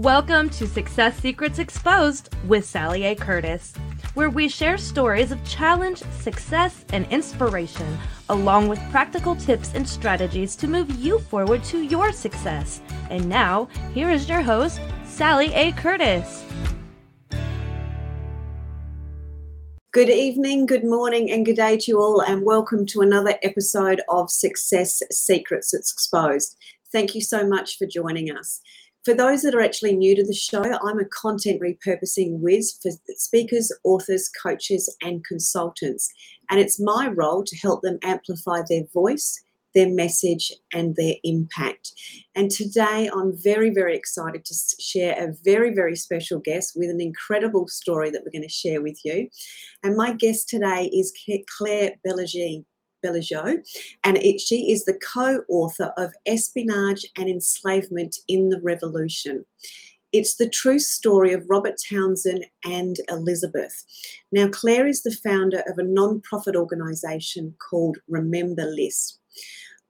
Welcome to Success Secrets Exposed with Sally A. Curtis, where we share stories of challenge, success, and inspiration, along with practical tips and strategies to move you forward to your success. And now, here is your host, Sally A. Curtis. Good evening, good morning, and good day to you all, and welcome to another episode of Success Secrets Exposed. Thank you so much for joining us. For those that are actually new to the show, I'm a content repurposing whiz for speakers, authors, coaches, and consultants. And it's my role to help them amplify their voice, their message, and their impact. And today I'm very, very excited to share a very, very special guest with an incredible story that we're going to share with you. And my guest today is Claire Belanger. Bellerjeau, and it, she is the co author of Espionage and Enslavement in the Revolution. It's the true story of Robert Townsend and Elizabeth. Now, Claire is the founder of a non profit organisation called Remember Liz,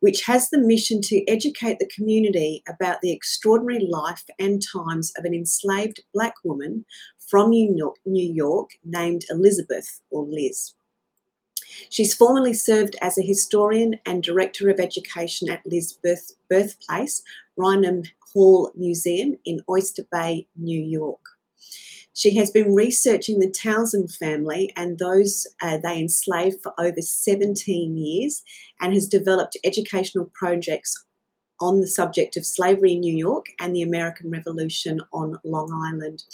which has the mission to educate the community about the extraordinary life and times of an enslaved black woman from New York, New York named Elizabeth or Liz. She's formerly served as a historian and director of education at Liz birth, birthplace, Raynham Hall Museum in Oyster Bay, New York. She has been researching the Townsend family and those uh, they enslaved for over 17 years and has developed educational projects on the subject of slavery in New York and the American Revolution on Long Island.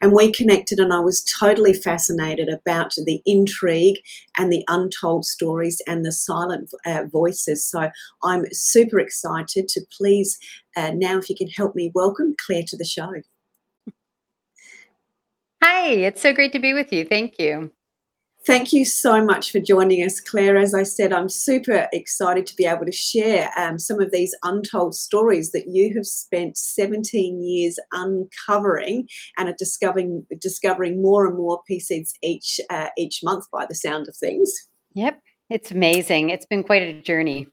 And we connected, and I was totally fascinated about the intrigue and the untold stories and the silent uh, voices. So I'm super excited to please uh, now, if you can help me welcome Claire to the show. Hi, it's so great to be with you. Thank you. Thank you so much for joining us, Claire. As I said, I'm super excited to be able to share um, some of these untold stories that you have spent 17 years uncovering and are discovering discovering more and more pieces each uh, each month by the sound of things. Yep, it's amazing. It's been quite a journey.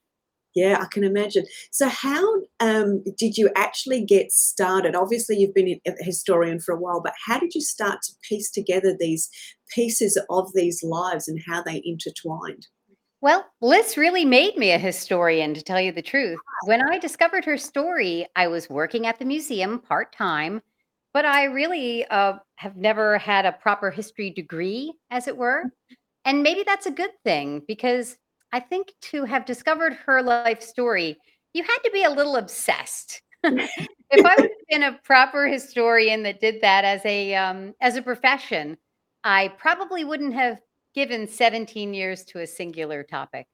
Yeah, I can imagine. So, how um, did you actually get started? Obviously, you've been a historian for a while, but how did you start to piece together these pieces of these lives and how they intertwined? Well, Liz really made me a historian, to tell you the truth. When I discovered her story, I was working at the museum part time, but I really uh, have never had a proper history degree, as it were. Mm-hmm. And maybe that's a good thing because I think to have discovered her life story, you had to be a little obsessed if I would have been a proper historian that did that as a um, as a profession, I probably wouldn't have given 17 years to a singular topic.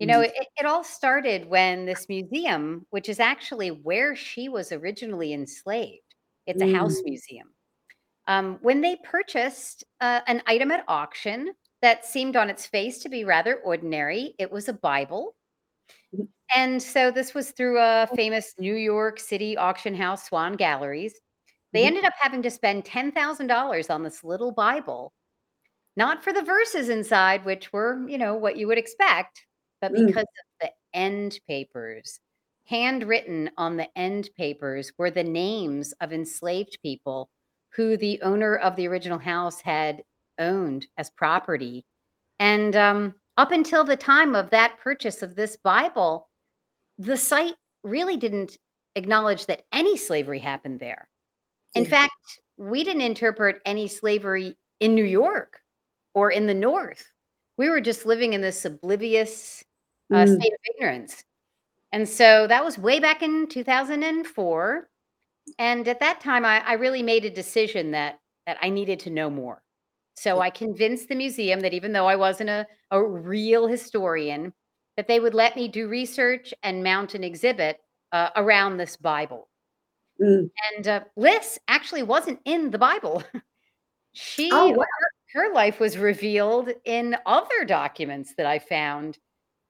You know, Mm. it, it all started when this museum, which is actually where she was originally enslaved, it's a house Mm. museum. Um, when they purchased uh, an item at auction that seemed on its face to be rather ordinary, it was a Bible. Mhm. And so this was through a famous New York City auction house, Swann Galleries. They Mhm. ended up having to spend $10,000 on this little Bible, not for the verses inside, which were, you know, what you would expect, but Mm. because of the end papers. Handwritten on the end papers were the names of enslaved people who the owner of the original house had owned as property. And um, up until the time of that purchase of this Bible, the site really didn't acknowledge that any slavery happened there. In Yeah. fact, we didn't interpret any slavery in New York or in the North. We were just living in this oblivious uh, Mm. state of ignorance. And so that was way back in 2004. And at that time, I, I really made a decision that that I needed to know more. So I convinced the museum that even though I wasn't a, a real historian, that they would let me do research and mount an exhibit uh, around this Bible. Mm. And uh, Liz actually wasn't in the Bible. she Oh, wow. her, her life was revealed in other documents that I found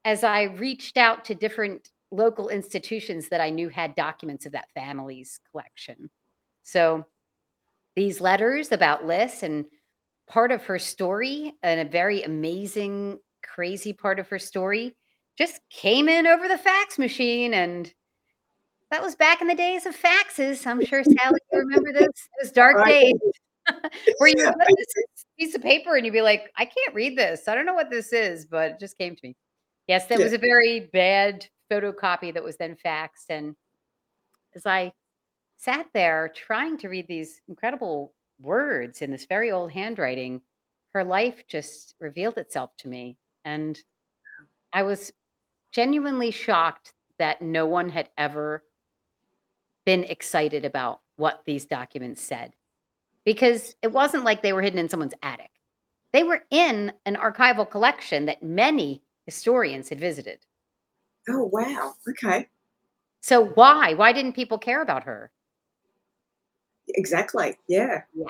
as I reached out to different local institutions that I knew had documents of that family's collection. So these letters about Liz and part of her story and a very amazing, crazy part of her story just came in over the fax machine and that was back in the days of faxes. I'm sure Sally, you remember this those dark days where you get this piece of paper and you'd be like, I can't read this. I don't know what this is, but it just came to me. Yes, that Yeah. was a very bad photocopy that was then faxed. And as I sat there trying to read these incredible words in this very old handwriting, her life just revealed itself to me. And I was genuinely shocked that no one had ever been excited about what these documents said because it wasn't like they were hidden in someone's attic. They were in an archival collection that many historians had visited. Oh, wow. Okay. So why? Why didn't people care about her? Exactly. Yeah. Yeah.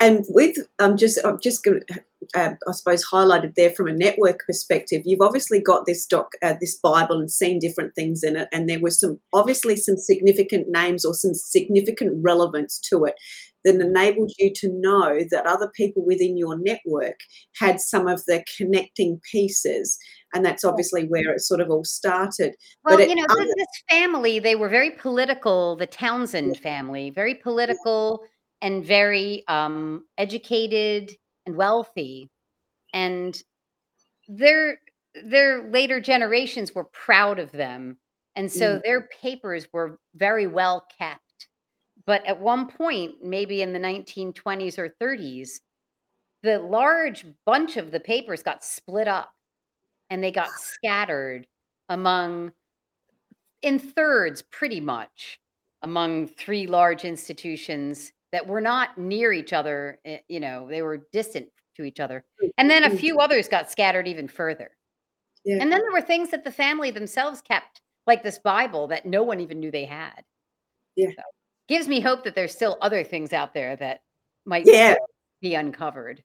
And with I'm just I'm just going to uh, I suppose highlighted there from a network perspective. You've obviously got this doc uh, this Bible and seen different things in it, and there were some obviously some significant names or some significant relevance to it that enabled you to know that other people within your network had some of the connecting pieces, and that's obviously where it sort of all started. Well, But you know, other- this family, they were very political, the Townsend family, very political and very um, educated and wealthy. And their their later generations were proud of them. And so Mm. their papers were very well kept. But at one point, maybe in the 1920s or 30s, the large bunch of the papers got split up and they got scattered among in thirds pretty much among three large institutions that were not near each other eh, you know they were distant to each other and then a Mm. few others got scattered even further Yeah. and then there were things that the family themselves kept like this bible that no one even knew they had Yeah. So, gives me hope that there's still other things out there that might Yeah. be uncovered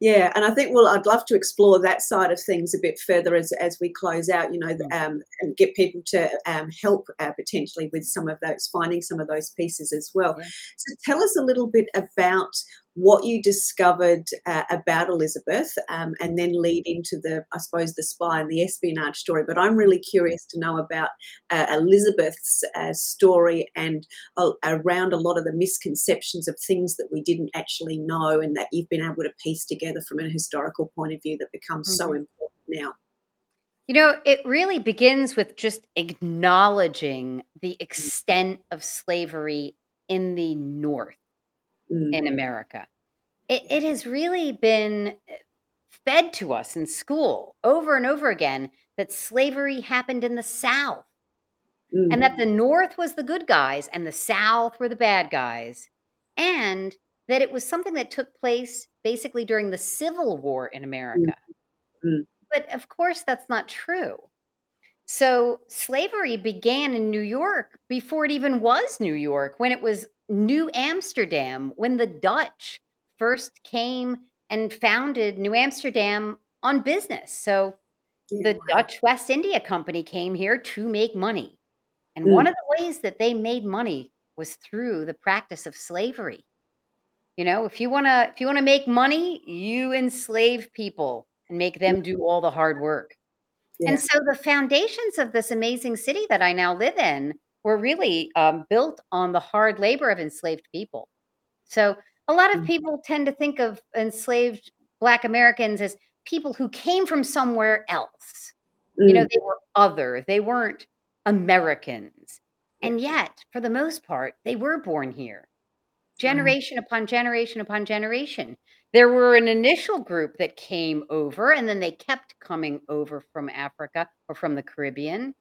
Yeah, and I think well, I'd love to explore that side of things a bit further as as we close out. You know, um, and get people to um, help uh, potentially with some of those finding some of those pieces as well. Yeah. So tell us a little bit about what you discovered uh, about Elizabeth, um, and then lead into the I suppose the spy and the espionage story. But I'm really curious to know about uh, Elizabeth's uh, story and a- around a lot of the misconceptions of things that we didn't actually know and that you've been able to piece together from a historical point of view that becomes so important now. You know, it really begins with just acknowledging the extent of slavery in the North Mm, in America. It, it has really been uh, fed to us in school over and over again that slavery happened in the South. Mm. and that the North was the good guys and the South were the bad guys, and that it was something that took place basically during the Civil War in America. Mm. But of course, that's not true. So slavery began in New York before it even was New York, when it was New Amsterdam, when the Dutch first came and founded New Amsterdam on business. So the. Dutch West India Company came here to make money. And mm. one of the ways that they made money was through the practice of slavery. You know, if you want to if you want to make money, you enslave people and make them do all the hard work. Yeah. And so the foundations of this amazing city that I now live in were really um, built on the hard labor of enslaved people. So a lot of Mm. people tend to think of enslaved Black Americans as people who came from somewhere else. You know, Mm. they were other, they weren't Americans. And yet, for the most part, they were born here, generation upon generation upon generation. There were an initial group that came over, and then they kept coming over from Africa or from the Caribbean.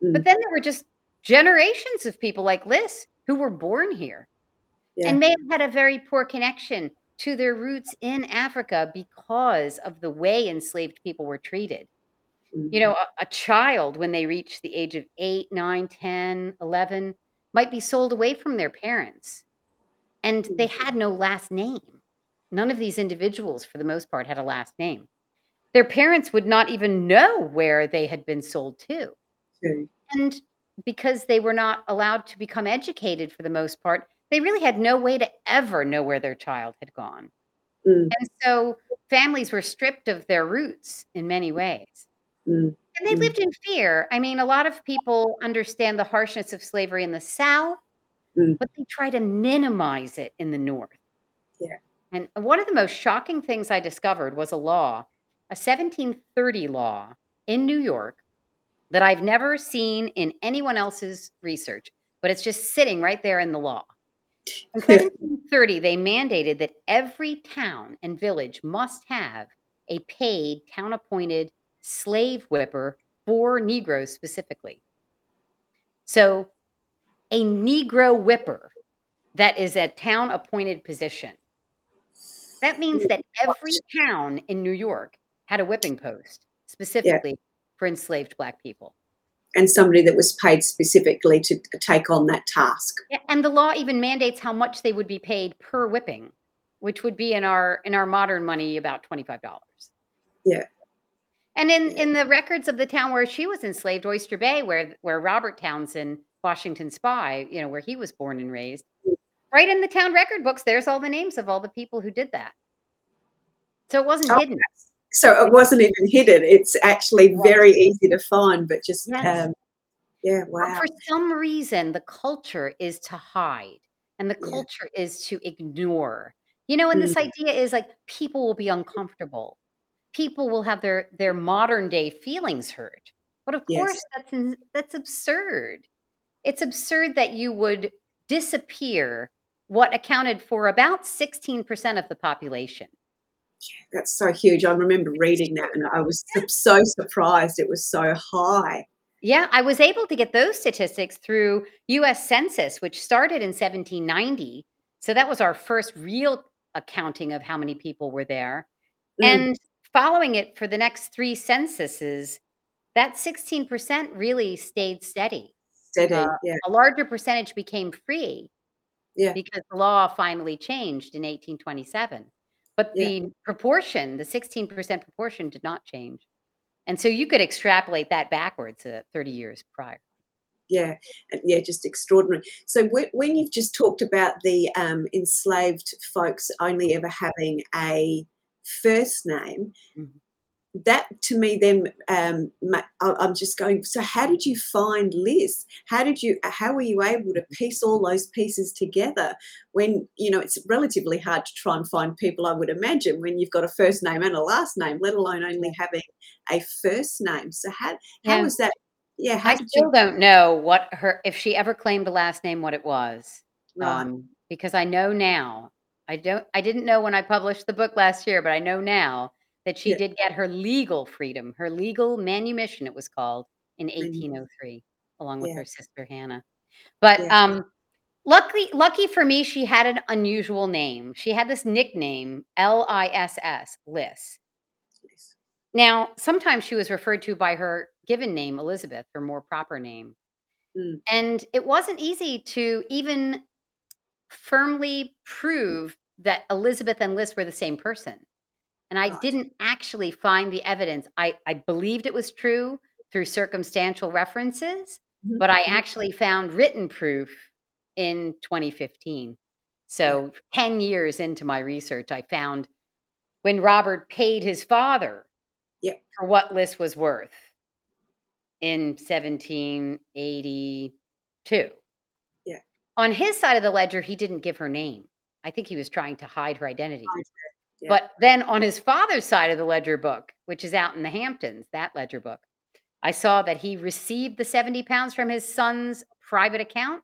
But Mm. then there were just generations of people like Liz who were born here Yeah. and may have had a very poor connection to their roots in Africa because of the way enslaved people were treated. Mm. You know, a, a child, when they reach the age of 8, 9, 10, 11, might be sold away from their parents. And they had no last name. None of these individuals, for the most part, had a last name. Their parents would not even know where they had been sold to. True. And because they were not allowed to become educated for the most part, they really had no way to ever know where their child had gone. Mm. And so families were stripped of their roots in many ways. Mm. And they Mm. lived in fear. I mean, a lot of people understand the harshness of slavery in the South, Mm. but they try to minimize it in the North. Yeah. And one of the most shocking things I discovered was a law, a 1730 law in New York that I've never seen in anyone else's research, but it's just sitting right there in the law. In 1730, they mandated that every town and village must have a paid town appointed slave whipper for Negroes specifically. So, a Negro whipper that is a town appointed position. That means that every town in New York had a whipping post specifically for enslaved Black people. And somebody that was paid specifically to take on that task. Yeah, and the law even mandates how much they would be paid per whipping, which would be in our in our modern money about twenty five dollars. Yeah. And in in the records of the town where she was enslaved, Oyster Bay, where where Robert Townsend, Washington Spy, you know, where he was born and raised, right in the town record books, there's all the names of all the people who did that. So it wasn't Oh, hidden. So it wasn't even hidden. It's actually very easy to find, but just Yes. um, yeah, wow. For some reason, the culture is to hide and the Yeah. culture is to ignore. You know, and this idea is like people will be uncomfortable. People will have their their modern day feelings hurt. But of Yes. course, that's that's absurd. It's absurd that you would disappear what accounted for about 16% of the population. That's so huge. I remember reading that and I was so surprised it was so high. Yeah, I was able to get those statistics through US Census, which started in 1790. So that was our first real accounting of how many people were there. Mm. And following it for the next three censuses, that 16% really stayed steady. Steady. Uh, yeah. A larger percentage became free Yeah. because the law finally changed in 1827. But Yeah. the proportion, the 16% proportion, did not change. And so you could extrapolate that backwards uh, 30 years prior. Yeah, yeah, just extraordinary. So when, you've just talked about the um, enslaved folks only ever having a first name, Mhm. That to me then um, I- I'm just going. So how did you find Liz? How did you? How were you able to piece all those pieces together? When you know it's relatively hard to try and find people. I would imagine when you've got a first name and a last name, let alone only having a first name. So how how Yeah. was that? Yeah, how I still you? don't know what her, if she ever claimed a last name, what it was. Right. Um, because I know now, I don't, I didn't know when I published the book last year, but I know now that she Yeah. did get her legal freedom, her legal manumission, it was called in Manu- 1803. along with Yeah. her sister Hannah. But Yeah. um, luckily, lucky for me, she had an unusual name. She had this nickname, L I S S, Liss. Now, sometimes she was referred to by her given name, Elizabeth, her more proper name. Mm. And it wasn't easy to even firmly prove that Elizabeth and Liz were the same person. And I didn't actually find the evidence. I, I believed it was true through circumstantial references, Mhm, but I mhm. actually found written proof in 2015. So 10 years into my research, I found when Robert paid his father Yep. for what Liz was worth in 1782. Yeah. On his side of the ledger, he didn't give her name. I think he was trying to hide her identity. Yeah. But then on his father's side of the ledger book, which is out in the Hamptons, that ledger book, I saw that he received the 70 pounds from his son's private account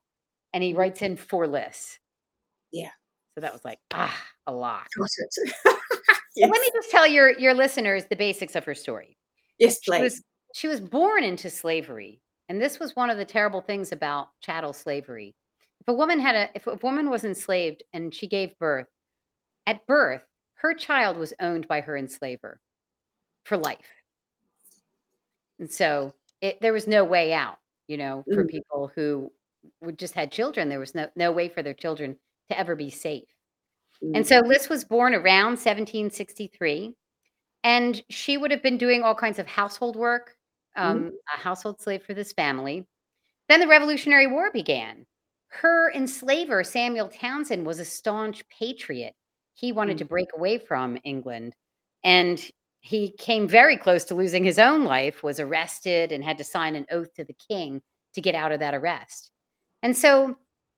and he writes in for Liz. Yeah. So that was like, ah, a lot. Yes. Let me just tell your, your listeners the basics of her story. yes, She please. was, she was born into slavery. And this was one of the terrible things about chattel slavery. If a woman had a if a woman was enslaved and she gave birth, at birth, her child was owned by her enslaver for life. And so it, there was no way out, you know, for Mm. people who would just had children. There was no no way for their children to ever be safe. And Mm. so Liz was born around 1763, and she would have been doing all kinds of household work, um, a household slave for this family. Then the Revolutionary War began. Her enslaver, Samuel Townsend, was a staunch patriot. He wanted Mm. to break away from England, and he came very close to losing his own life, was arrested, and had to sign an oath to the king to get out of that arrest. And so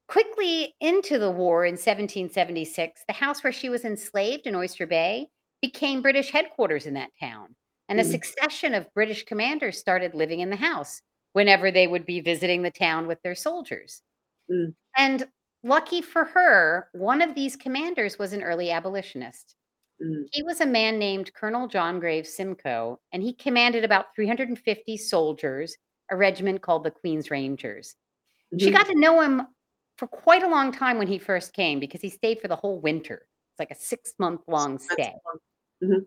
quickly into the war in 1776, the house where she was enslaved in Oyster Bay became British headquarters in that town. And a Mm. succession of British commanders started living in the house whenever they would be visiting the town with their soldiers. Mm. And lucky for her, one of these commanders was an early abolitionist. Mm. He was a man named Colonel John Graves Simcoe, and he commanded about 350 soldiers, a regiment called the Queen's Rangers. She Mhm. got to know him for quite a long time when he first came because he stayed for the whole winter. It's like a six month long stay. Mhm.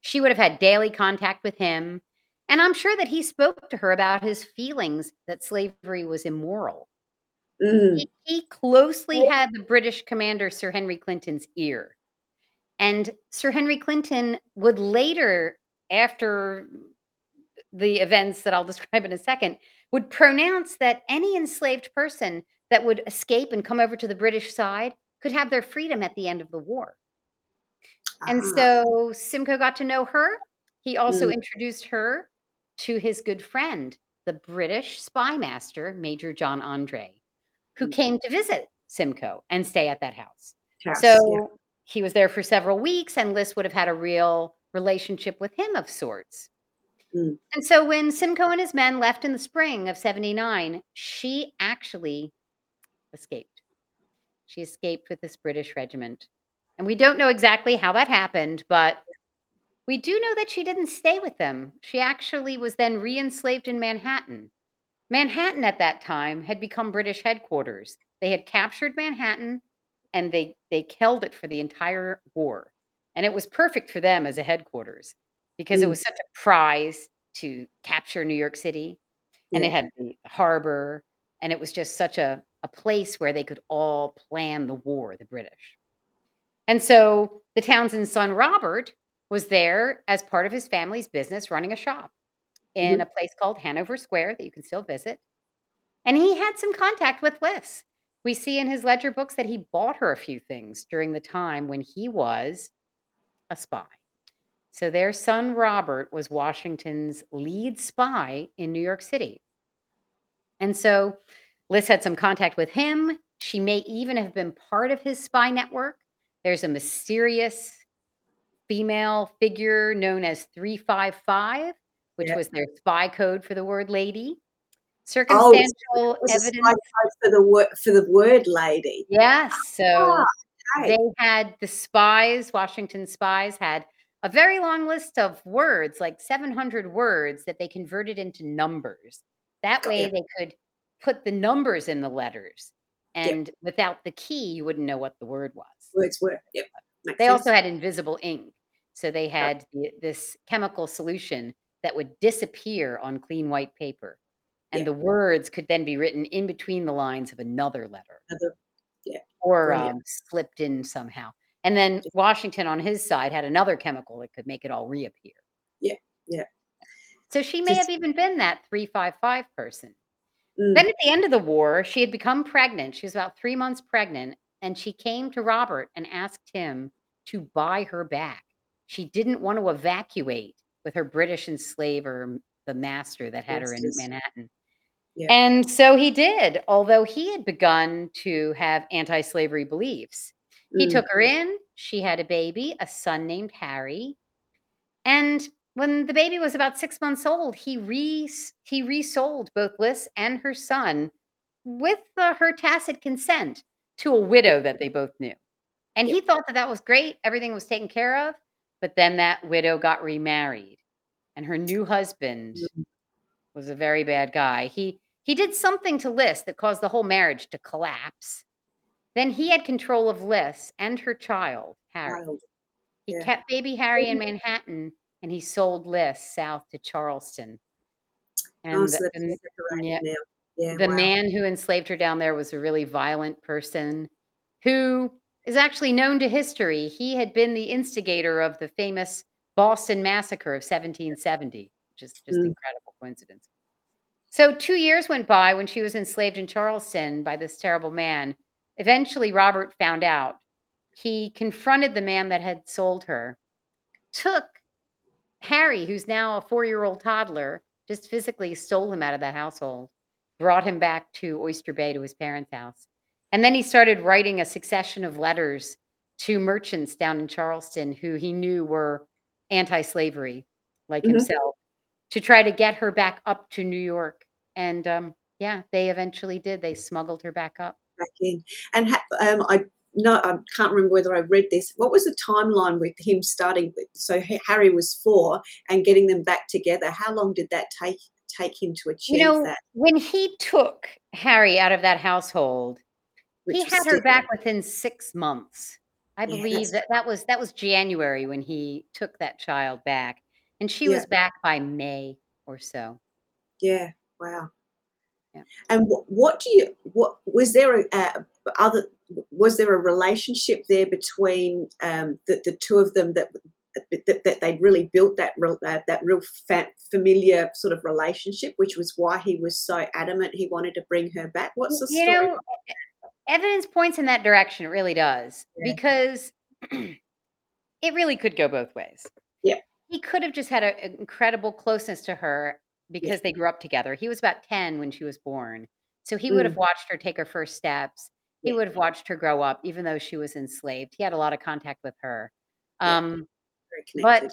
She would have had daily contact with him. And I'm sure that he spoke to her about his feelings that slavery was immoral. Mm. He, he closely had the British commander, Sir Henry Clinton's ear. And Sir Henry Clinton would later, after the events that I'll describe in a second, would pronounce that any enslaved person that would escape and come over to the British side could have their freedom at the end of the war. And Ah. so Simcoe got to know her. He also Mm. introduced her to his good friend, the British spy master, Major John Andre, who Mm. came to visit Simcoe and stay at that house. House, So yeah. he was there for several weeks, and Liz would have had a real relationship with him of sorts. Mm. And so when Simcoe and his men left in the spring of 79, she actually escaped. She escaped with this British regiment. And we don't know exactly how that happened, but we do know that she didn't stay with them. She actually was then re enslaved in Manhattan. Manhattan at that time had become British headquarters. They had captured Manhattan and they, they held it for the entire war. And it was perfect for them as a headquarters because it Mm. was such a prize to capture New York City. And it had the harbor, and it was just such a, a place where they could all plan the war, the British. And so the Townsend's son, Robert, was there as part of his family's business running a shop in Mhm. a place called Hanover Square that you can still visit. And he had some contact with Liz. We see in his ledger books that he bought her a few things during the time when he was a spy. So their son Robert was Washington's lead spy in New York City. And so Liz had some contact with him. She may even have been part of his spy network. There's a mysterious female figure known as 355, which Yeah. was their spy code for the word lady. Oh, Circumstantial it was a spy evidence. for the word for the word lady. Yes. So Ah, okay. they had the spies, Washington spies had a very long list of words, like 700 words that they converted into numbers. That way ya. they could put the numbers in the letters. And without the key, you wouldn't know what the word was. Words were. Yep. Makes They sense. also had invisible ink. So they had the, this chemical solution that would disappear on clean white paper. And Yeah. the words could then be written in between the lines of another letter Another- or Brilliant. um, slipped in somehow. And then Washington on his side had another chemical that could make it all reappear. Yeah, yeah. So she may Just- have even been that 355 person. Mm, Then at the end of the war, she had become pregnant. She was about three months pregnant, and she came to Robert and asked him to buy her back. She didn't want to evacuate with her British enslaver, the master that had her in Yes. Manhattan. Yeah. And so he did, although he had begun to have anti slavery beliefs. He mm, took her in. She had a baby, a son named Harry. And when the baby was about six months old, he re he resold both Liz and her son with uh, her tacit consent to a widow that they both knew. And he thought that that was great. Everything was taken care of. But then that widow got remarried, and her new husband Mm. was a very bad guy. He he did something to Liz that caused the whole marriage to collapse. Then he had control of Liz and her child, Harry. wild. He Yeah. kept baby Harry in Manhattan and he sold Liz south to Charleston. And Oh, so the, yeah. Yeah, the wow. man who enslaved her down there was a really violent person who is actually known to history. He had been the instigator of the famous Boston Massacre of 1770, which is just Mm. incredible coincidence. So, two years went by when she was enslaved in Charleston by this terrible man. Eventually, Robert found out. He confronted the man that had sold her, took Harry, who's now a four year old toddler, just physically stole him out of that household, brought him back to Oyster Bay to his parents' house. And then he started writing a succession of letters to merchants down in Charleston who he knew were anti slavery, like Mhm. himself, to try to get her back up to New York. And um, yeah, they eventually did. They smuggled her back up. back in. And ha- um, I no, I can't remember whether I read this. What was the timeline with him starting? With, so Harry was four and getting them back together. How long did that take take him to achieve You know, that? when he took Harry out of that household, Which he had her still- back within six months. I believe that's- that that was that was January when he took that child back, and she Yeah. was back by May or so. Yeah. Wow. Yeah. And what, what do you? What was there a, a other? Was there a relationship there between um, the the two of them that that, that they really built that real uh, that real fa- familiar sort of relationship, which was why he was so adamant he wanted to bring her back. What's the you story? know, e- evidence points in that direction. It really does Yeah. because it really could go both ways. Yeah. he could have just had a- an incredible closeness to her because they grew up together. He was about ten when she was born, so he would have watched her take her first steps. He Mm. Yeah. would have watched her grow up, even though she was enslaved. He had a lot of contact with her. Um, but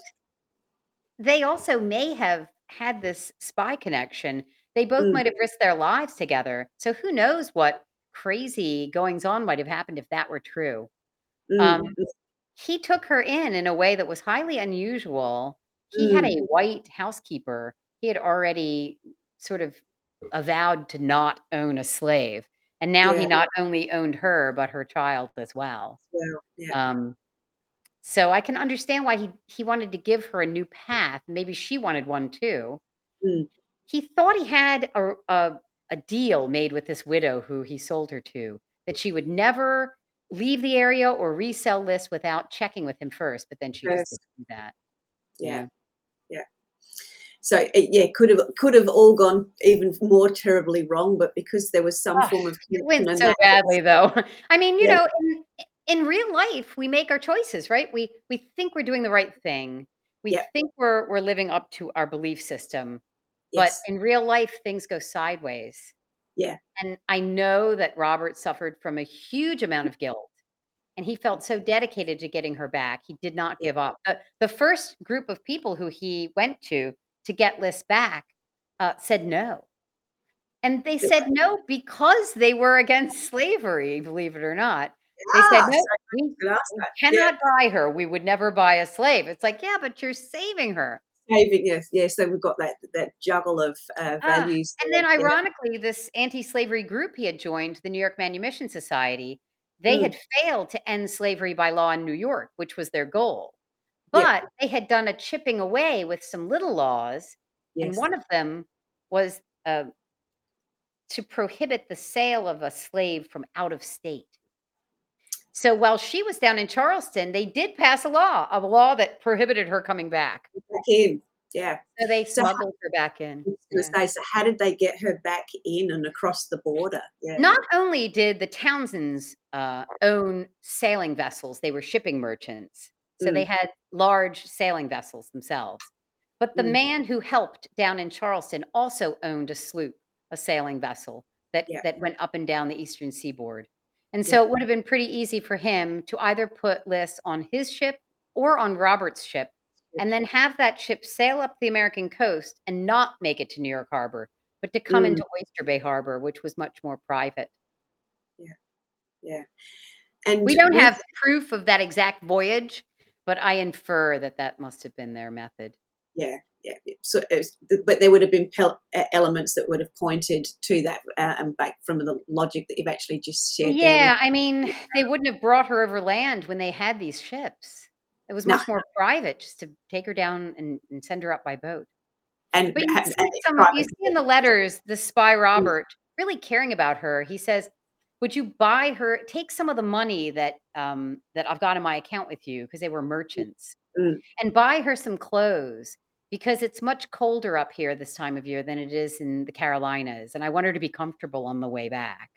they also may have had this spy connection. They both Mm. might have risked their lives together. So who knows what crazy goings on might have happened if that were true. Mm, um, mm, He took her in in a way that was highly unusual. He had Mm. a white housekeeper. He had already sort of avowed to not own a slave. And now he not only owned her, but her child as well. well, yeah. Um, so I can understand why he he wanted to give her a new path. Maybe she wanted one too. Mm. He thought he had a, a a deal made with this widow who he sold her to that she would never leave the area or resell this without checking with him first. But then she Yes. do that. yeah yeah so it, yeah could have could have all gone even more terribly wrong but because there was some Ah, form of It went so that- badly though. I mean, you Yeah. know, in, in real life, we make our choices, right? We we think we're doing the right thing. We Yeah. think we're we're living up to our belief system. Yes, But in real life, things go sideways. Yeah. And I know that Robert suffered from a huge amount of guilt. And he felt so dedicated to getting her back. He did not give up. The, the first group of people who he went to to get Liz back uh, said no. And they said no because they were against slavery, believe it or not. They said, no, we I could ask we that. Yeah. cannot buy her. We would never buy a slave. It's like, yeah, but you're saving her. Behaving. Yes, yes. So we've got that that juggle of uh, Ah, values. and then yeah. ironically, this anti-slavery group he had joined, the New York Manumission Society, they Mm. had failed to end slavery by law in New York, which was their goal. Yeah. But they had done a chipping away with some little laws, and one of them was uh, to prohibit the sale of a slave from out of state. So while she was down in Charleston, they did pass a law, a law that prohibited her coming back. back in. Yeah. So they So how- smuggled her back in. I was Yeah. so how did they get her back in and across the border? Yeah. Not only did the Townsends uh, own sailing vessels, they were shipping merchants. So they had large sailing vessels themselves. But the Mm. man who helped down in Charleston also owned a sloop, a sailing vessel that, Yeah. that went up and down the eastern seaboard. And so it would have been pretty easy for him to either put Liz on his ship or on Robert's ship and then have that ship sail up the American coast and not make it to New York Harbor, but to come Mm. into Oyster Bay Harbor, which was much more private. Yeah. Yeah. And We don't have proof of that exact voyage, but I infer that that must have been their method. Yeah. Yeah. So, but there would have been elements that would have pointed to that uh, and back from the logic that you've actually just shared. there Yeah, I mean, they wouldn't have brought her over land when they had these ships. It was No. much more private just to take her down and, and send her up by boat. and, But you ha- see, and some, you see in the letters the spy Robert really caring about her. He says, "Would you buy her? Take some of the money that um, that I've got in my account with you because they were merchants, Mm. and buy her some clothes because it's much colder up here this time of year than it is in the Carolinas, and I want her to be comfortable on the way back."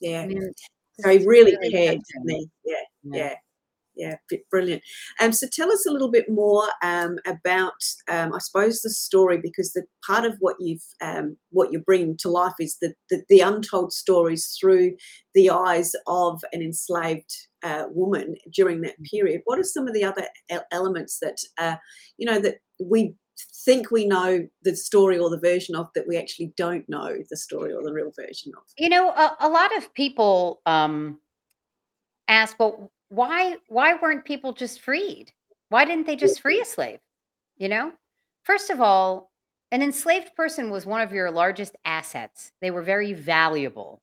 yeah. I mean, So he really really cared, didn't he? Yeah. Yeah. Yeah. Yeah, br- brilliant. Um, so tell us a little bit more um, about, um, I suppose, the story because the part of what you've, um, what you're bringing to life is the, the the untold stories through the eyes of an enslaved uh, woman during that period. What are some of the other elements that, uh, you know, that we think we know the story or the version of that we actually don't know the story or the real version of? You know, a, a lot of people um, ask, well, why why weren't people just freed? Why didn't they just free a slave? You know, first of all, an enslaved person was one of your largest assets. They were very valuable.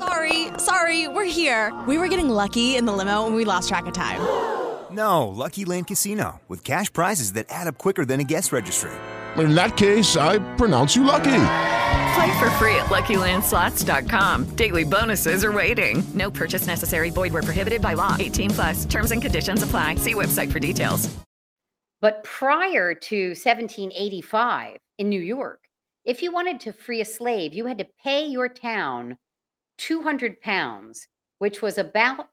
Sorry, sorry, we're here. We were getting lucky in the limo and we lost track of time. No, Lucky Land Casino, with cash prizes that add up quicker than a guest registry. In that case, I pronounce you lucky. Play for free at LuckyLandSlots.com. Daily bonuses are waiting. No purchase necessary. Void where prohibited by law. 18 plus. Terms and conditions apply. See website for details. But prior to 1785 in New York, if you wanted to free a slave, you had to pay your town 200 pounds, which was about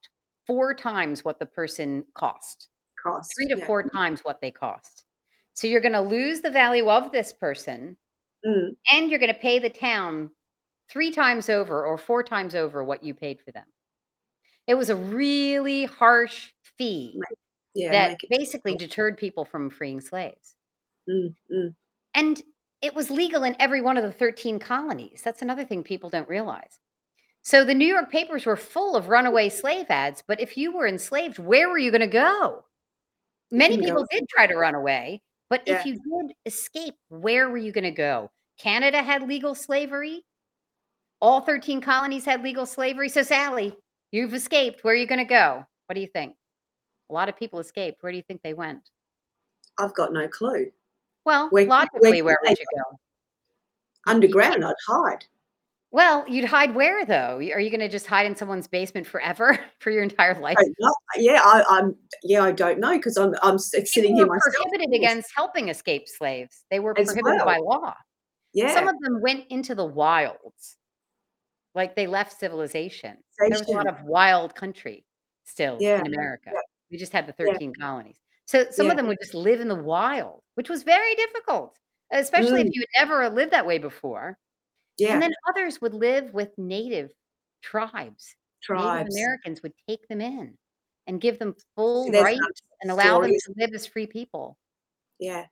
four times what the person cost, Cost. three to yeah. four times what they cost. So you're going to lose the value of this person Mm, and you're going to pay the town three times over or four times over what you paid for them. It was a really harsh fee yeah, that make it- basically deterred people from freeing slaves. mm, mm. And it was legal in every one of the 13 colonies. That's another thing people don't realize. So the New York papers were full of runaway slave ads, but if you were enslaved, where were you going to go? Many go people did try to run away, But Yeah. if you did escape, where were you going to go? Canada had legal slavery. All 13 colonies had legal slavery. So, Sally, you've escaped. Where are you going to go? What do you think? A lot of people escaped. Where do you think they went? I've got no clue. Well, Where- logically, where where would you go? Underground, I'd hide. Well, you'd hide where though? Are you going to just hide in someone's basement forever for your entire life? I. Yeah, I, I'm. Yeah, I don't know because I'm. I'm sitting People here were myself. prohibited against helping escaped slaves. They were As prohibited by law. Yeah, Some of them went into the wilds, like they left civilization. There was a lot of wild country still Yeah, in America. yeah. We just had the Yeah. 13 colonies. So some Yeah. of them would just live in the wild, which was very difficult, especially Mm. if you had never lived that way before. Yeah. And then others would live with native tribes. Native Americans would take them in and give them full rights and allow them to live as free people. Yeah,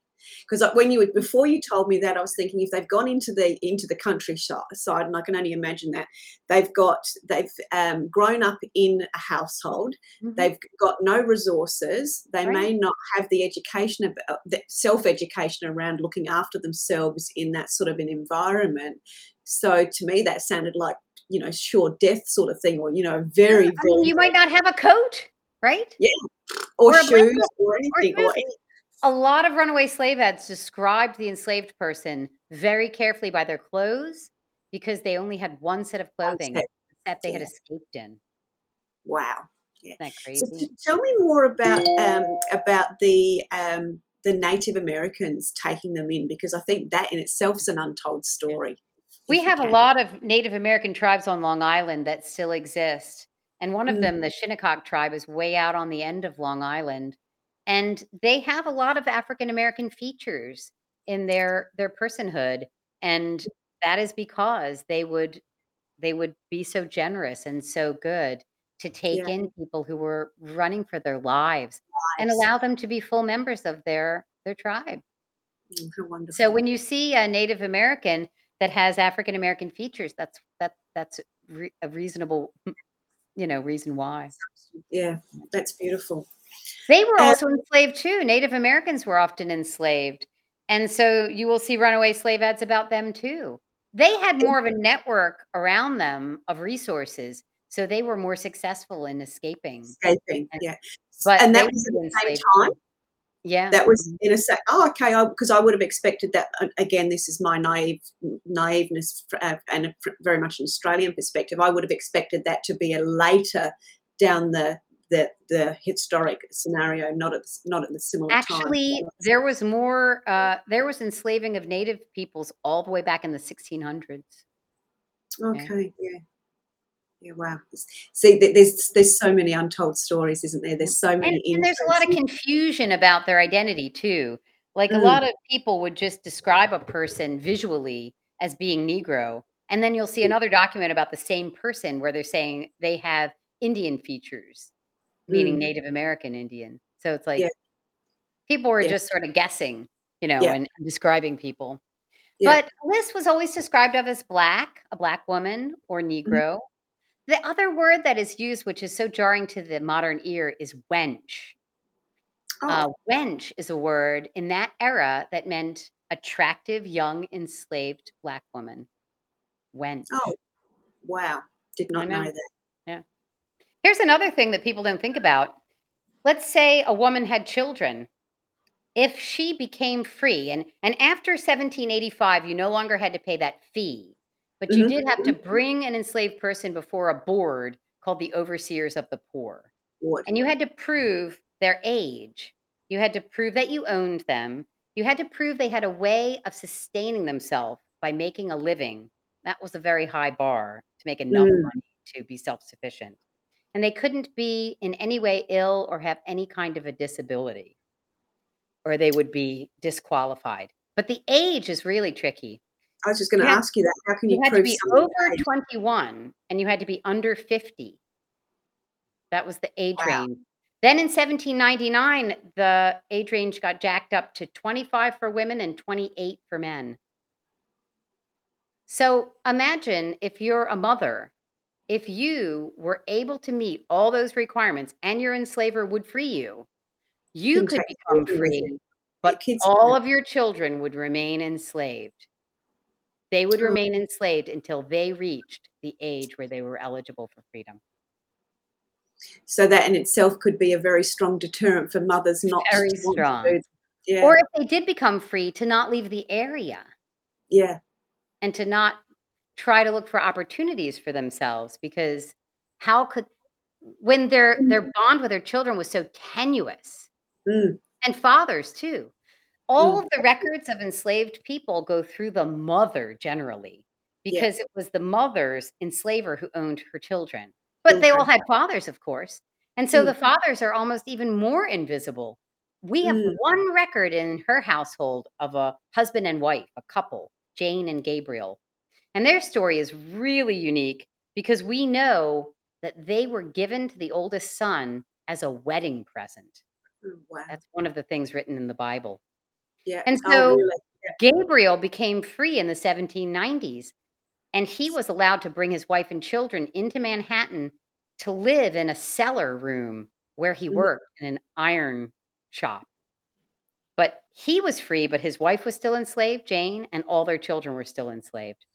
because when you before you told me that, I was thinking if they've gone into the into the countryside, and I can only imagine that they've got they've um, grown up in a household, Mhm. they've got no resources, they may not have the education of uh, self education around looking after themselves in that sort of an environment. So to me, that sounded like you know sure death sort of thing, or you know very I mean, you might not have a coat, right? or, or shoes or or anything or shoes. any, A lot of runaway slave ads described the enslaved person very carefully by their clothes because they only had one set of clothing set, that they had yeah. escaped in. wow. Isn't that crazy? t- tell me more about um, about the um, the Native Americans taking them in because I think that in itself is an untold story. We have a lot of Native American tribes on Long Island that still exist. And one of Mm. them, the Shinnecock tribe, is way out on the end of Long Island. And they have a lot of African American features in their their personhood. And that is because they would they would be so generous and so good to take Yeah. in people who were running for their lives and allow them to be full members of their their tribe. Mm, So when you see a Native American that has African American features, that's that that's re- a reasonable, you know, reason why. yeah, that's beautiful. They were Uh, also enslaved too. Native Americans were often enslaved, and so you will see runaway slave ads about them too. They had more of a network around them of resources, so they were more successful in escaping. Escaping, And- yeah. But and that was at the same time. too. Yeah, That was in a sec. Oh, okay. Because I, would have expected that. uh, Again, this is my naive naiveness uh, and a very much an Australian perspective. I would have expected that to be a later down the the, the historic scenario, not at the, not at the similar time. Actually, there was more. Uh, there was enslaving of native peoples all the way back in the 1600s. Okay, yeah. Yeah, wow. See, there's there's so many untold stories, isn't there? There's so many. And, and there's a lot of confusion about their identity too. Like a Mm. lot of people would just describe a person visually as being Negro, and then you'll see another document about the same person where they're saying they have Indian features, meaning Mm. Native American Indian. So it's like Yeah. people were Yeah. just sort of guessing, you know, Yeah. and describing people. But Liz was always described of as black, a black woman, or Mm-hmm. Negro. The other word that is used, which is so jarring to the modern ear, is wench. Oh, Uh, wench is a word in that era that meant attractive, young, enslaved black woman. Wench. oh, wow. Did not know. know that. Here's another thing that people don't think about. Let's say a woman had children. If she became free, and, and after 1785, you no longer had to pay that fee, but you Mhm. did have to bring an enslaved person before a board called the Overseers of the Poor. What? And you had to prove their age. You had to prove that you owned them. You had to prove they had a way of sustaining themselves by making a living. That was a very high bar to make enough Mm. money to be self sufficient. And they couldn't be in any way ill or have any kind of a disability, or they would be disqualified. But the age is really tricky. I was just going to ask you that. How can you, You had to be over age? 21 and you had to be under 50. That was the age Wow. range. Then in 1799, the age range got jacked up to 25 for women and 28 for men. So imagine if you're a mother, if you were able to meet all those requirements and your enslaver would free you, you could become free. But all of your children would remain enslaved. They would remain enslaved until they reached the age where they were eligible for freedom. so that in itself could be a very strong deterrent for mothers not Very to want to strong. yeah Or if they did become free, to not leave the area yeah and to not try to look for opportunities for themselves because how could when their their bond with their children was so tenuous Mm. and fathers too all Mm. of the records of enslaved people go through the mother generally Yeah. because it was the mother's enslaver who owned her children but they all had fathers of course and so Mm. the fathers are almost even more invisible we have Mm. one record in her household of a husband and wife a couple jane and gabriel and their story is really unique because we know that they were given to the oldest son as a wedding present Oh, wow that's one of the things written in the bible yeah and Oh, so? Gabriel became free in the 1790s, and he was allowed to bring his wife and children into Manhattan to live in a cellar room where he Mm. worked in an iron shop. But he was free, but his wife was still enslaved, Jane, and all their children were still enslaved.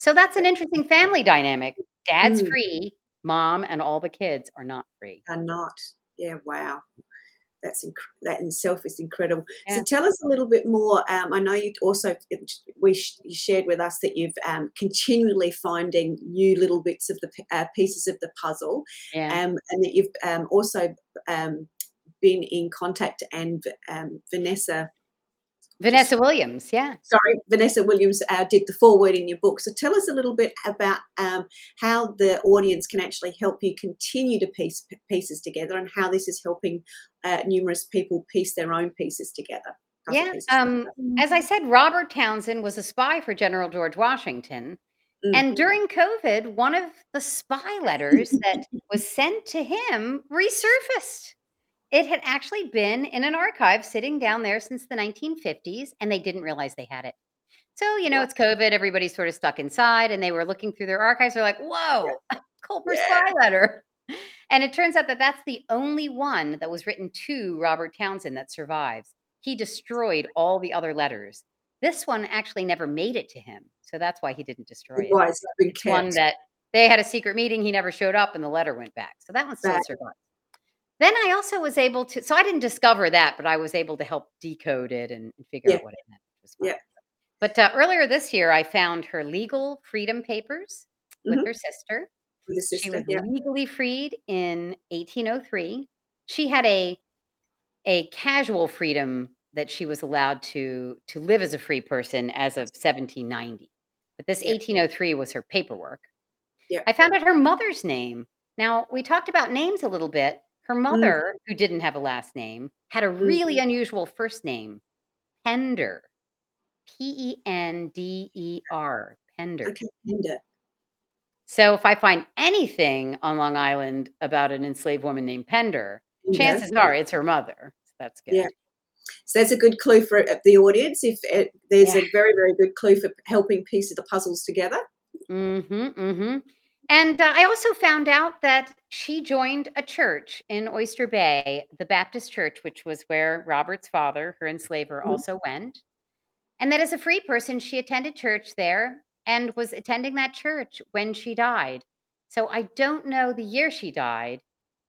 So that's an interesting family dynamic. Dad's Mm. free, mom and all the kids are not free. are not yeah wow that's inc- that in itself is incredible Yeah. so tell us a little bit more um, i know you also we sh- you shared with us that you've um, continually finding new little bits of the p- uh, pieces of the puzzle Yeah. um, and that you've um, also um, been in contact and um, vanessa Vanessa Williams, yeah. sorry, Vanessa Williams uh, did the foreword in your book. So tell us a little bit about um, how the audience can actually help you continue to piece pieces together and how this is helping uh, numerous people piece their own pieces together. Yeah. pieces Um, together. as I said, Robert Townsend was a spy for General George Washington. Mm. And during COVID, one of the spy letters that was sent to him resurfaced. It had actually been in an archive sitting down there since the 1950s, and they didn't realize they had it. So, you know, it's COVID, everybody's sort of stuck inside, and they were looking through their archives. They're like, whoa, Culper spy letter. And it turns out that that's the only one that was written to Robert Townsend that survives. He destroyed all the other letters. This one actually never made it to him. So that's why he didn't destroy it. Why it's one that they had a secret meeting, he never showed up, and the letter went back. So that one still Back. survived. Then I also was able to, so I didn't discover that, but I was able to help decode it and, and figure Yeah. out what it meant. Yeah. But uh, earlier this year, I found her legal freedom papers with Mhm. her sister. With the She was yeah. legally freed in 1803. She had a a casual freedom that she was allowed to to live as a free person as of 1790. But this 1803 was her paperwork. Yeah. I found out her mother's name. Now, we talked about names a little bit. Her Mm. mother, who didn't have a last name, had a really unusual first name, Pender. P E N D E R. Pender. Okay, Linda. So if I find anything on Long Island about an enslaved woman named Pender, Yeah. chances are it's her mother. So that's good. Yeah. So that's a good clue for uh, the audience. If it, there's Yeah. a very, very good clue for helping piece the puzzles together. Mm-hmm. Mm-hmm. And uh, I also found out that she joined a church in Oyster Bay, the Baptist Church, which was where Robert's father, her enslaver, Mhm. also went. And that as a free person, she attended church there and was attending that church when she died. So I don't know the year she died,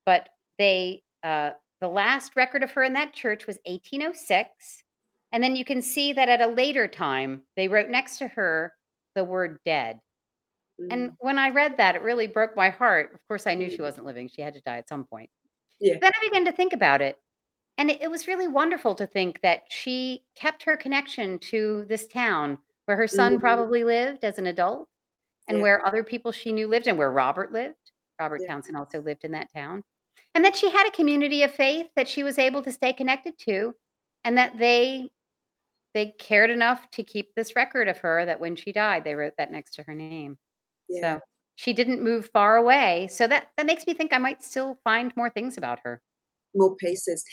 but they uh, the last record of her in that church was 1806. And then you can see that at a later time, they wrote next to her the word dead. And when I read that, it really broke my heart. Of course, I knew she wasn't living. She had to die at some point. Yeah. Then I began to think about it. And it, it was really wonderful to think that she kept her connection to this town where her son Mhm. probably lived as an adult and Yeah. where other people she knew lived and where Robert lived. Robert Yeah. Townsend also lived in that town. And that she had a community of faith that she was able to stay connected to and that they they cared enough to keep this record of her that when she died they wrote that next to her name. Yeah. So she didn't move far away. So that that makes me think I might still find more things about her. more pieces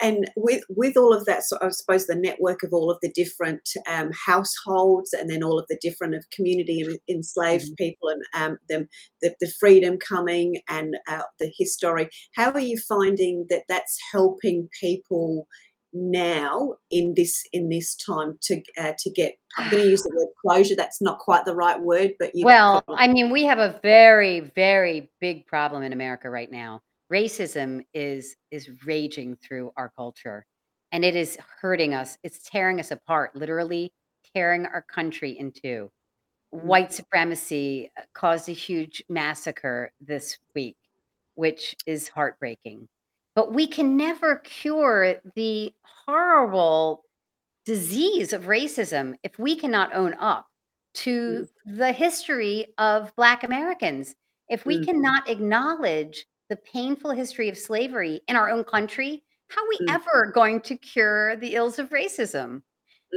and with with all of that so i suppose the network of all of the different um, households and then all of the different of community and enslaved Mhm. people and um, them the, the freedom coming and uh, the history how are you finding that that's helping people now in this in this time to uh, to get i'm going to use the word closure that's not quite the right word but you well i mean we have a very very big problem in america right now. Racism is is raging through our culture and it is hurting us. It's tearing us apart literally tearing our country in two. Mm. white supremacy uh, caused a huge massacre this week which is heartbreaking but we can never cure the horrible disease of racism if we cannot own up to the history of Black Americans. If we Mm. cannot acknowledge the painful history of slavery in our own country, how are we Mm. ever going to cure the ills of racism?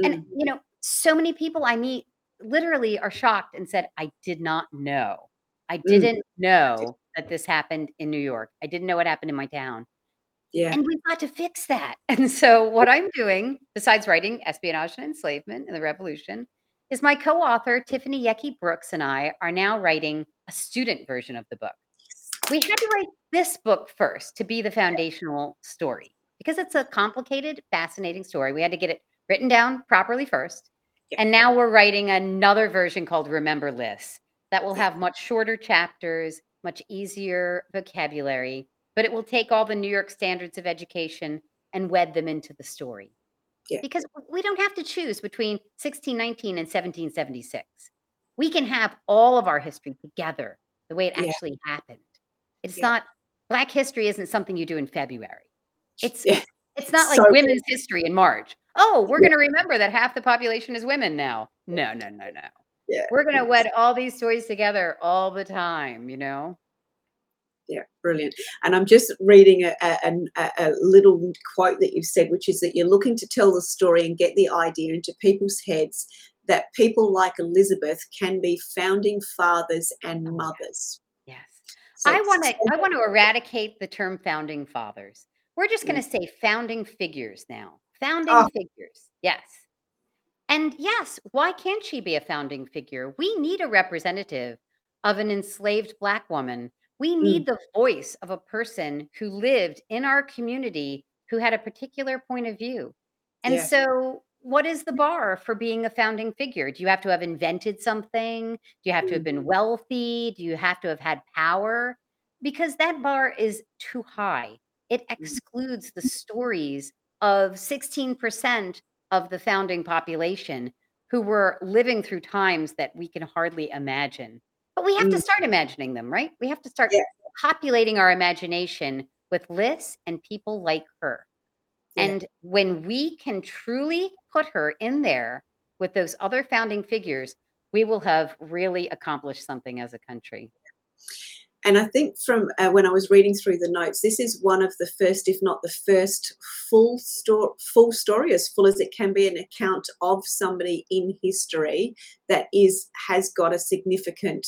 And, Mm. you know, so many people I meet literally are shocked and said, I did not know. I Mm. didn't know that this happened in New York. I didn't know what happened in my town. Yeah And we've got to fix that. And so, what I'm doing, besides writing Espionage and Enslavement and the Revolution, is my co author, Tiffany Yecke Brooks, and I are now writing a student version of the book. We had to write this book first to be the foundational story because it's a complicated, fascinating story. We had to get it written down properly first. And now we're writing another version called Remember Liz that will have much shorter chapters, much easier vocabulary, but it will take all the New York standards of education and wed them into the story. Yeah. Because we don't have to choose between 1619 and 1776. We can have all of our history together the way it Yeah. actually happened. It's Yeah. not Black history isn't something you do in February. It's Yeah. it's not like So- women's history in March. Oh, we're going to remember that half the population is women now. No, no, no, no. yeah We're going to wed all these stories together all the time, you know? Yeah brilliant and i'm just reading a, a, a, little quote that you've said which is that you're looking to tell the story and get the idea into people's heads that people like elizabeth can be founding fathers and mothers Yes. So I want to I want to eradicate the term founding fathers. We're just going to Mm. say founding figures now. Founding Oh. figures. Yes. And yes, why can't she be a founding figure? We need a representative of an enslaved black woman. We Mm. need the voice of a person who lived in our community who had a particular point of view. And Yeah. so what is the bar for being a founding figure? Do you have to have invented something? Do you have to have Mm. been wealthy? Do you have to have had power? Because that bar is too high. It Mm. excludes the stories of 16% of the founding population who were living through times that we can hardly imagine. But we have to Mm. start imagining them, right? We have to start Yeah. populating our imagination with Liz and people like her. Yeah. And when we can truly put her in there with those other founding figures, we will have really accomplished something as a country. And I think from uh, when I was reading through the notes, this is one of the first, if not the first, full story, full story, as full as it can be, an account of somebody in history that is has got a significant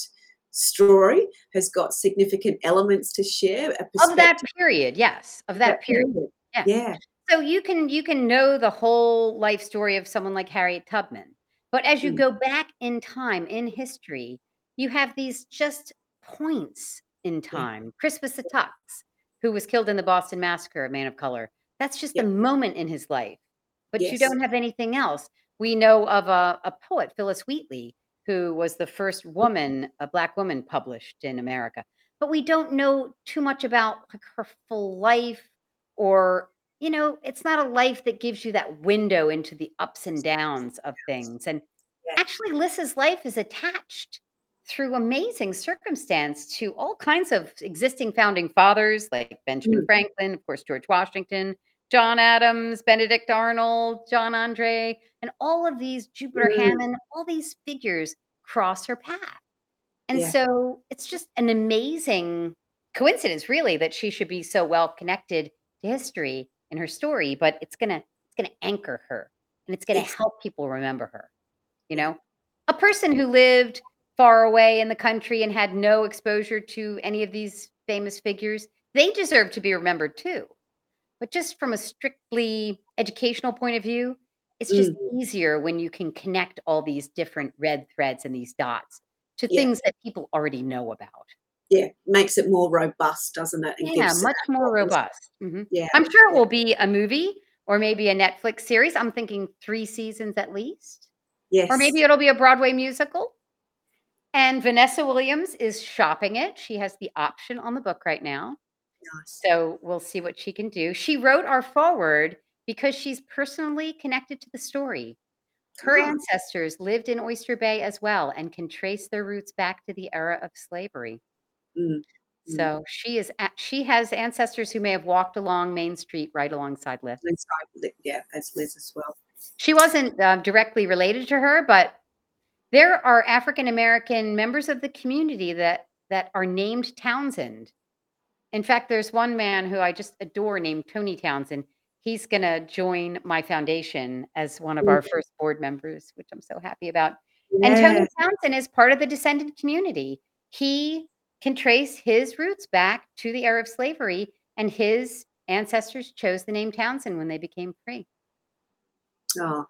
story, has got significant elements to share. Of that period, yes, of that period. Yeah. Yeah, So you can you can know the whole life story of someone like Harriet Tubman. But as you Mm. go back in time in history, you have these just points in mm. time. Crispus Attucks, who was killed in the Boston Massacre, a man of color. That's just Yeah. a moment in his life. But you don't have anything else. We know of a, a poet, Phillis Wheatley, who was the first woman, a black woman published in America. But we don't know too much about like her full life or you know, it's not a life that gives you that window into the ups and downs of things. And Yeah. actually, Liz's life is attached through amazing circumstance to all kinds of existing founding fathers like Benjamin Mm. Franklin, of course, George Washington, John Adams, Benedict Arnold, John Andre, and all of these, Jupiter Mm. Hammon, all these figures cross her path. And Yeah. so it's just an amazing coincidence, really, that she should be so well connected to history in her story, but it's gonna it's gonna anchor her and it's gonna help people remember her. You know, a person who lived far away in the country and had no exposure to any of these famous figures, they deserve to be remembered too. But just from a strictly educational point of view, it's just Mm. easier when you can connect all these different red threads and these dots to Yeah. things that people already know about. yeah, makes it more robust, doesn't it? And Yeah, much it- more robust. Mhm. Yeah, I'm sure it will be a movie, or maybe a Netflix series. I'm thinking three seasons at least. Yes. Or maybe it'll be a Broadway musical. And Vanessa Williams is shopping it. She has the option on the book right now. Nice. So we'll see what she can do. She wrote our foreword because she's personally connected to the story. Her ancestors lived in Oyster Bay as well and can trace their roots back to the era of slavery. Mm, mm. So she is she has ancestors who may have walked along Main Street right alongside Liz. Yeah, as Liz as well. She wasn't uh, directly related to her, but there are African American members of the community that that are named Townsend. In fact, there's one man who I just adore named Tony Townsend. He's going to join my foundation as one of our mm-hmm. first board members, which I'm so happy about. And Tony Townsend is part of the descendant community. He can trace his roots back to the era of slavery, and his ancestors chose the name Townsend when they became free. Oh,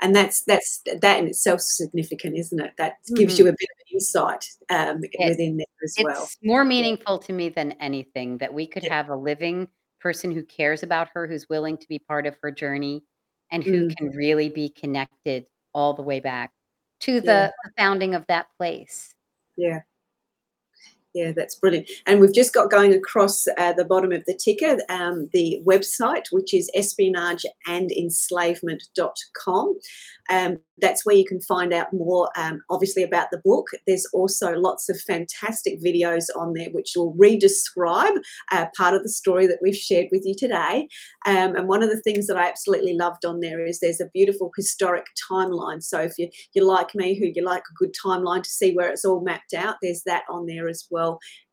and that's that's that in itself significant, isn't it? That gives you a bit of insight um, It- within there as well. it's well. more meaningful to me than anything that we could have a living person who cares about her, who's willing to be part of her journey, and who Mm. can really be connected all the way back to the, Yeah. the founding of that place. Yeah. Yeah, that's brilliant. And we've just got going across uh, the bottom of the ticker um, the website, which is espionageandenslavement.com. Um, that's where you can find out more, um, obviously, about the book. There's also lots of fantastic videos on there which will re-describe uh, part of the story that we've shared with you today. Um, and one of the things that I absolutely loved on there is there's a beautiful historic timeline. So if you, you're like me, who you like a good timeline to see where it's all mapped out, there's that on there as well,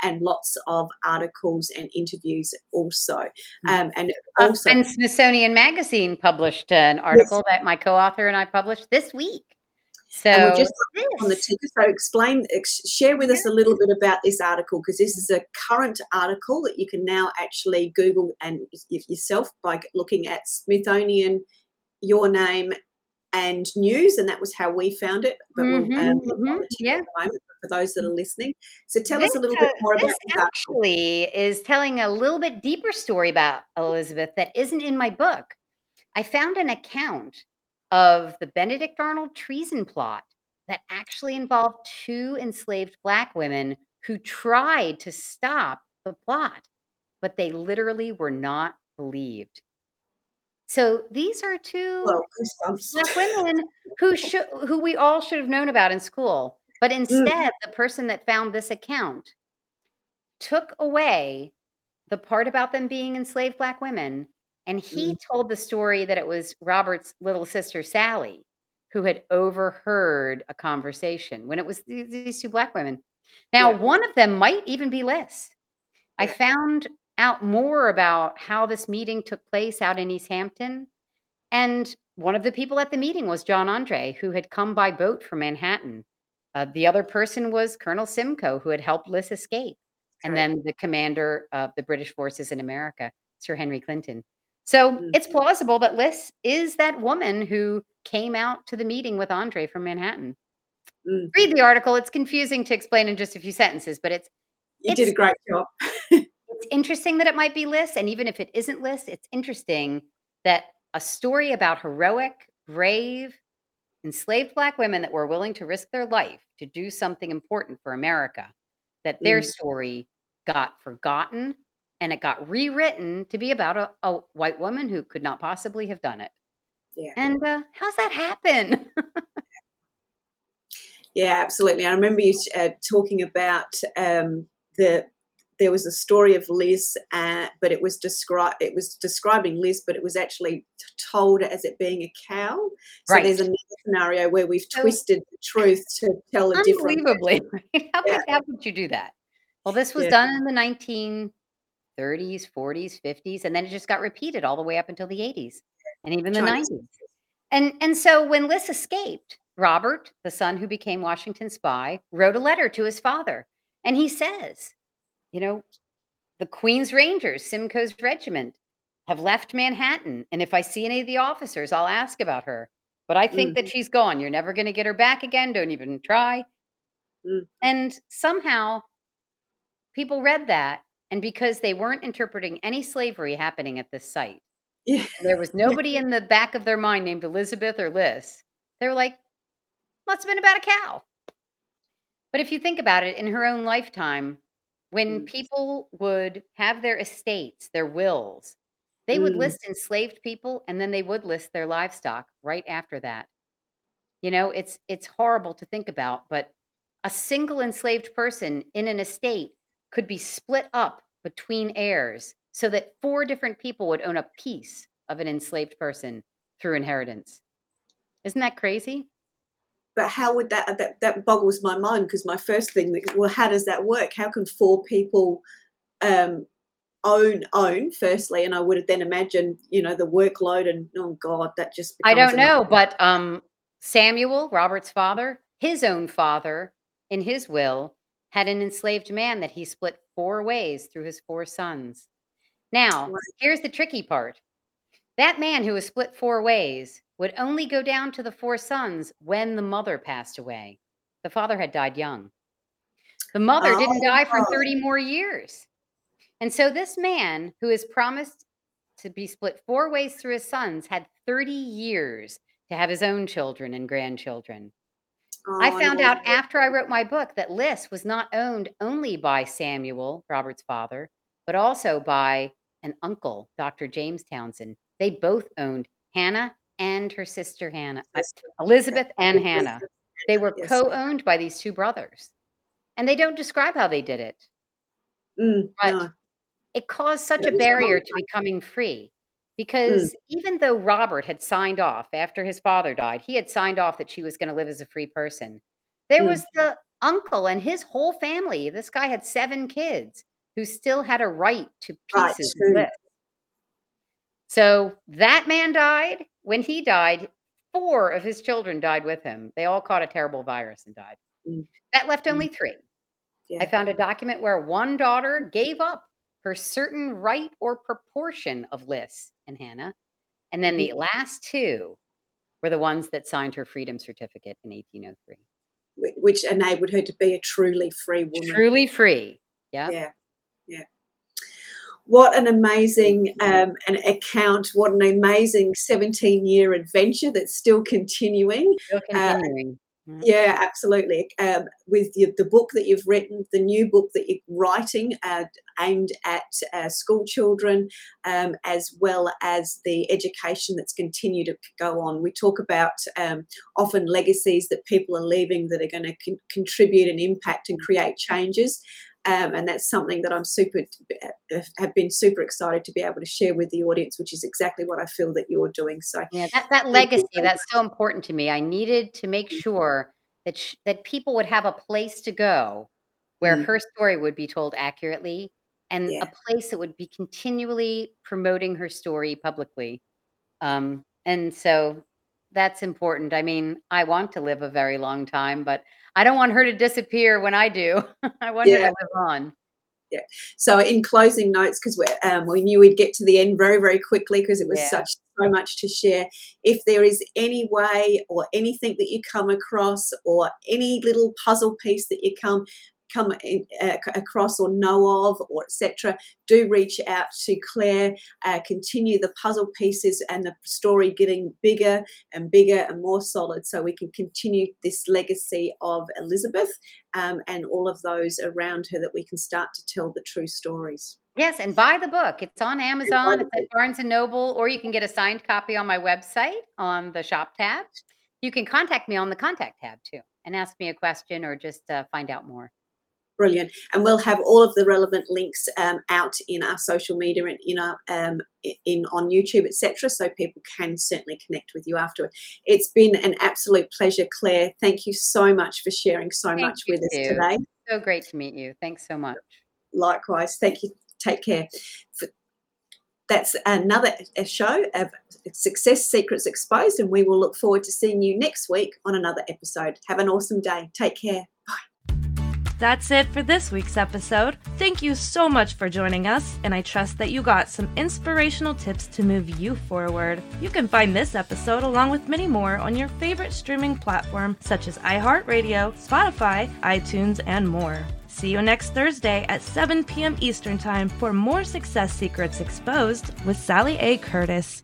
and lots of articles and interviews also. Um, and Uh, also, and Smithsonian Magazine published an article that my co-author and I published this week. So and we've just on the ticker. So explain, ex- share with us a little bit about this article because this is a current article that you can now actually Google and yourself by looking at Smithsonian, your name, and news, and that was how we found it. But we'll um, look on mhm, yeah. the moment for those that are listening. So tell us a little uh, bit more about this this actually is telling a little bit deeper story about Elizabeth that isn't in my book. I found an account of the Benedict Arnold treason plot that actually involved two enslaved black women who tried to stop the plot, but they literally were not believed. So these are two black women who should who we all should have known about in school. But mm. instead, the person that found this account took away the part about them being enslaved black women, and he mm. told the story that it was Robert's little sister Sally who had overheard a conversation when it was these two black women. Now, Yeah. one of them might even be Liz. I found out more about how this meeting took place out in East Hampton. And one of the people at the meeting was John Andre, who had come by boat from Manhattan. Uh, the other person was Colonel Simcoe, who had helped Liz escape. And then the commander of the British forces in America, Sir Henry Clinton. So Mm. it's plausible that Liz is that woman who came out to the meeting with Andre from Manhattan. Mm. Read the article. It's confusing to explain in just a few sentences, but it's You did a great job. It's interesting that it might be Liz, and even if it isn't Liz, it's interesting that a story about heroic, brave, enslaved black women that were willing to risk their life to do something important for America, that their Mm. story got forgotten and it got rewritten to be about a, a white woman who could not possibly have done it. Yeah. And uh, how's that happen? Yeah, absolutely. I remember you uh, talking about um, the there was a story of Liz, uh, but it was described it was describing Liz, but it was actually told as it being a cow. So there's Right. another scenario where we've twisted the truth to tell a different. Unbelievably. How, Yeah. could, how could you do that? Well, this was Yeah. done in the 1930s, 40s, 50s, and then it just got repeated all the way up until the 80s and even the Chinese 90s. And, and so when Liz escaped, Robert, the son who became Washington's spy, wrote a letter to his father. And he says, you know, the Queen's Rangers, Simcoe's regiment, have left Manhattan. And if I see any of the officers, I'll ask about her. But I think that she's gone. You're never going to get her back again. Don't even try. Mm. And somehow people read that. And because they weren't interpreting any slavery happening at this site, Yeah. There was nobody in the back of their mind named Elizabeth or Liz. They were like, must have been about a cow. But if you think about it, in her own lifetime, when Mm. people would have their estates, their wills, they would Mm. list enslaved people and then they would list their livestock right after that. You know, it's it's horrible to think about, but a single enslaved person in an estate could be split up between heirs so that four different people would own a piece of an enslaved person through inheritance. Isn't that crazy? But how would that that, that boggles my mind because my first thing that well, how does that work? How can four people um, own own firstly? And I would have then imagined, you know, the workload and oh god, that just I don't a- know, but um, Samuel, Robert's father, his own father, in his will, had an enslaved man that he split four ways through his four sons. Now, Right. here's the tricky part. That man who was split four ways would only go down to the four sons when the mother passed away. The father had died young. The mother didn't die for Oh. 30 more years. And so this man who is promised to be split four ways through his sons had 30 years to have his own children and grandchildren. I Oh, found know. out after I wrote my book that Liz was not owned only by Samuel, Robert's father, but also by an uncle, Dr. James Townsend. They both owned Hannah and her sister Hannah, Elizabeth and Hannah. They were Yes. co-owned by these two brothers. And they don't describe how they did it. Mm, But no. it caused such That a barrier to becoming free Mm. because even though Robert had signed off after his father died, he had signed off that she was going to live as a free person. There Mm. was the uncle and his whole family. This guy had seven kids who still had a right to Right, pieces true. So that man died. When he died, four of his children died with him. They all caught a terrible virus and died. Mm. That left only three. I found a document where one daughter gave up her certain right or proportion of Liz and Hannah. And then the last two were the ones that signed her freedom certificate in 1803. Which enabled her to be a truly free woman. Truly free. Yeah. Yeah, yeah. What an amazing um, an account! What an amazing seventeen-year adventure that's still continuing. Still Uh, continuing. Mm. Yeah, absolutely. Um, with the, the book that you've written, the new book that you're writing, uh, aimed at uh, school children, um, as well as the education that's continued to go on. We talk about um, often legacies that people are leaving that are going to con- contribute and impact and create changes. Um, and that's something that I'm super have been super excited to be able to share with the audience, which is exactly what I feel that you're doing. So Yeah, that, that legacy, so that's so important to me. I needed to make sure that sh- that people would have a place to go where Mm. her story would be told accurately and Yeah. a place that would be continually promoting her story publicly. Um, and so that's important. I mean, I want to live a very long time, but I don't want her to disappear when I do. I want her to live on. Yeah. So, in closing notes, because we um, we knew we'd get to the end very, very quickly because it was Yeah. such so much to share. If there is any way or anything that you come across, or any little puzzle piece that you come come in, uh, across or know of, or etc., do reach out to Claire. Uh, continue the puzzle pieces and the story getting bigger and bigger and more solid, so we can continue this legacy of Elizabeth um, and all of those around her that we can start to tell the true stories. Yes, and buy the book. It's on Amazon, it's at Barnes and Noble, or you can get a signed copy on my website on the shop tab. You can contact me on the contact tab too and ask me a question or just uh, find out more. Brilliant. And we'll have all of the relevant links um, out in our social media and in our um, in on YouTube, etc. So people can certainly connect with you afterward. It's been an absolute pleasure, Claire. Thank you so much for sharing so Thank much with us too. today. So great to meet you. Thanks so much. Likewise. Thank you. Take care. That's another show of Success Secrets Exposed, and we will look forward to seeing you next week on another episode. Have an awesome day. Take care. That's it for this week's episode. Thank you so much for joining us, and I trust that you got some inspirational tips to move you forward. You can find this episode along with many more on your favorite streaming platform such as iHeartRadio, Spotify, iTunes, and more. See you next Thursday at 7 p.m. Eastern Time for more Success Secrets Exposed with Sally A. Curtis.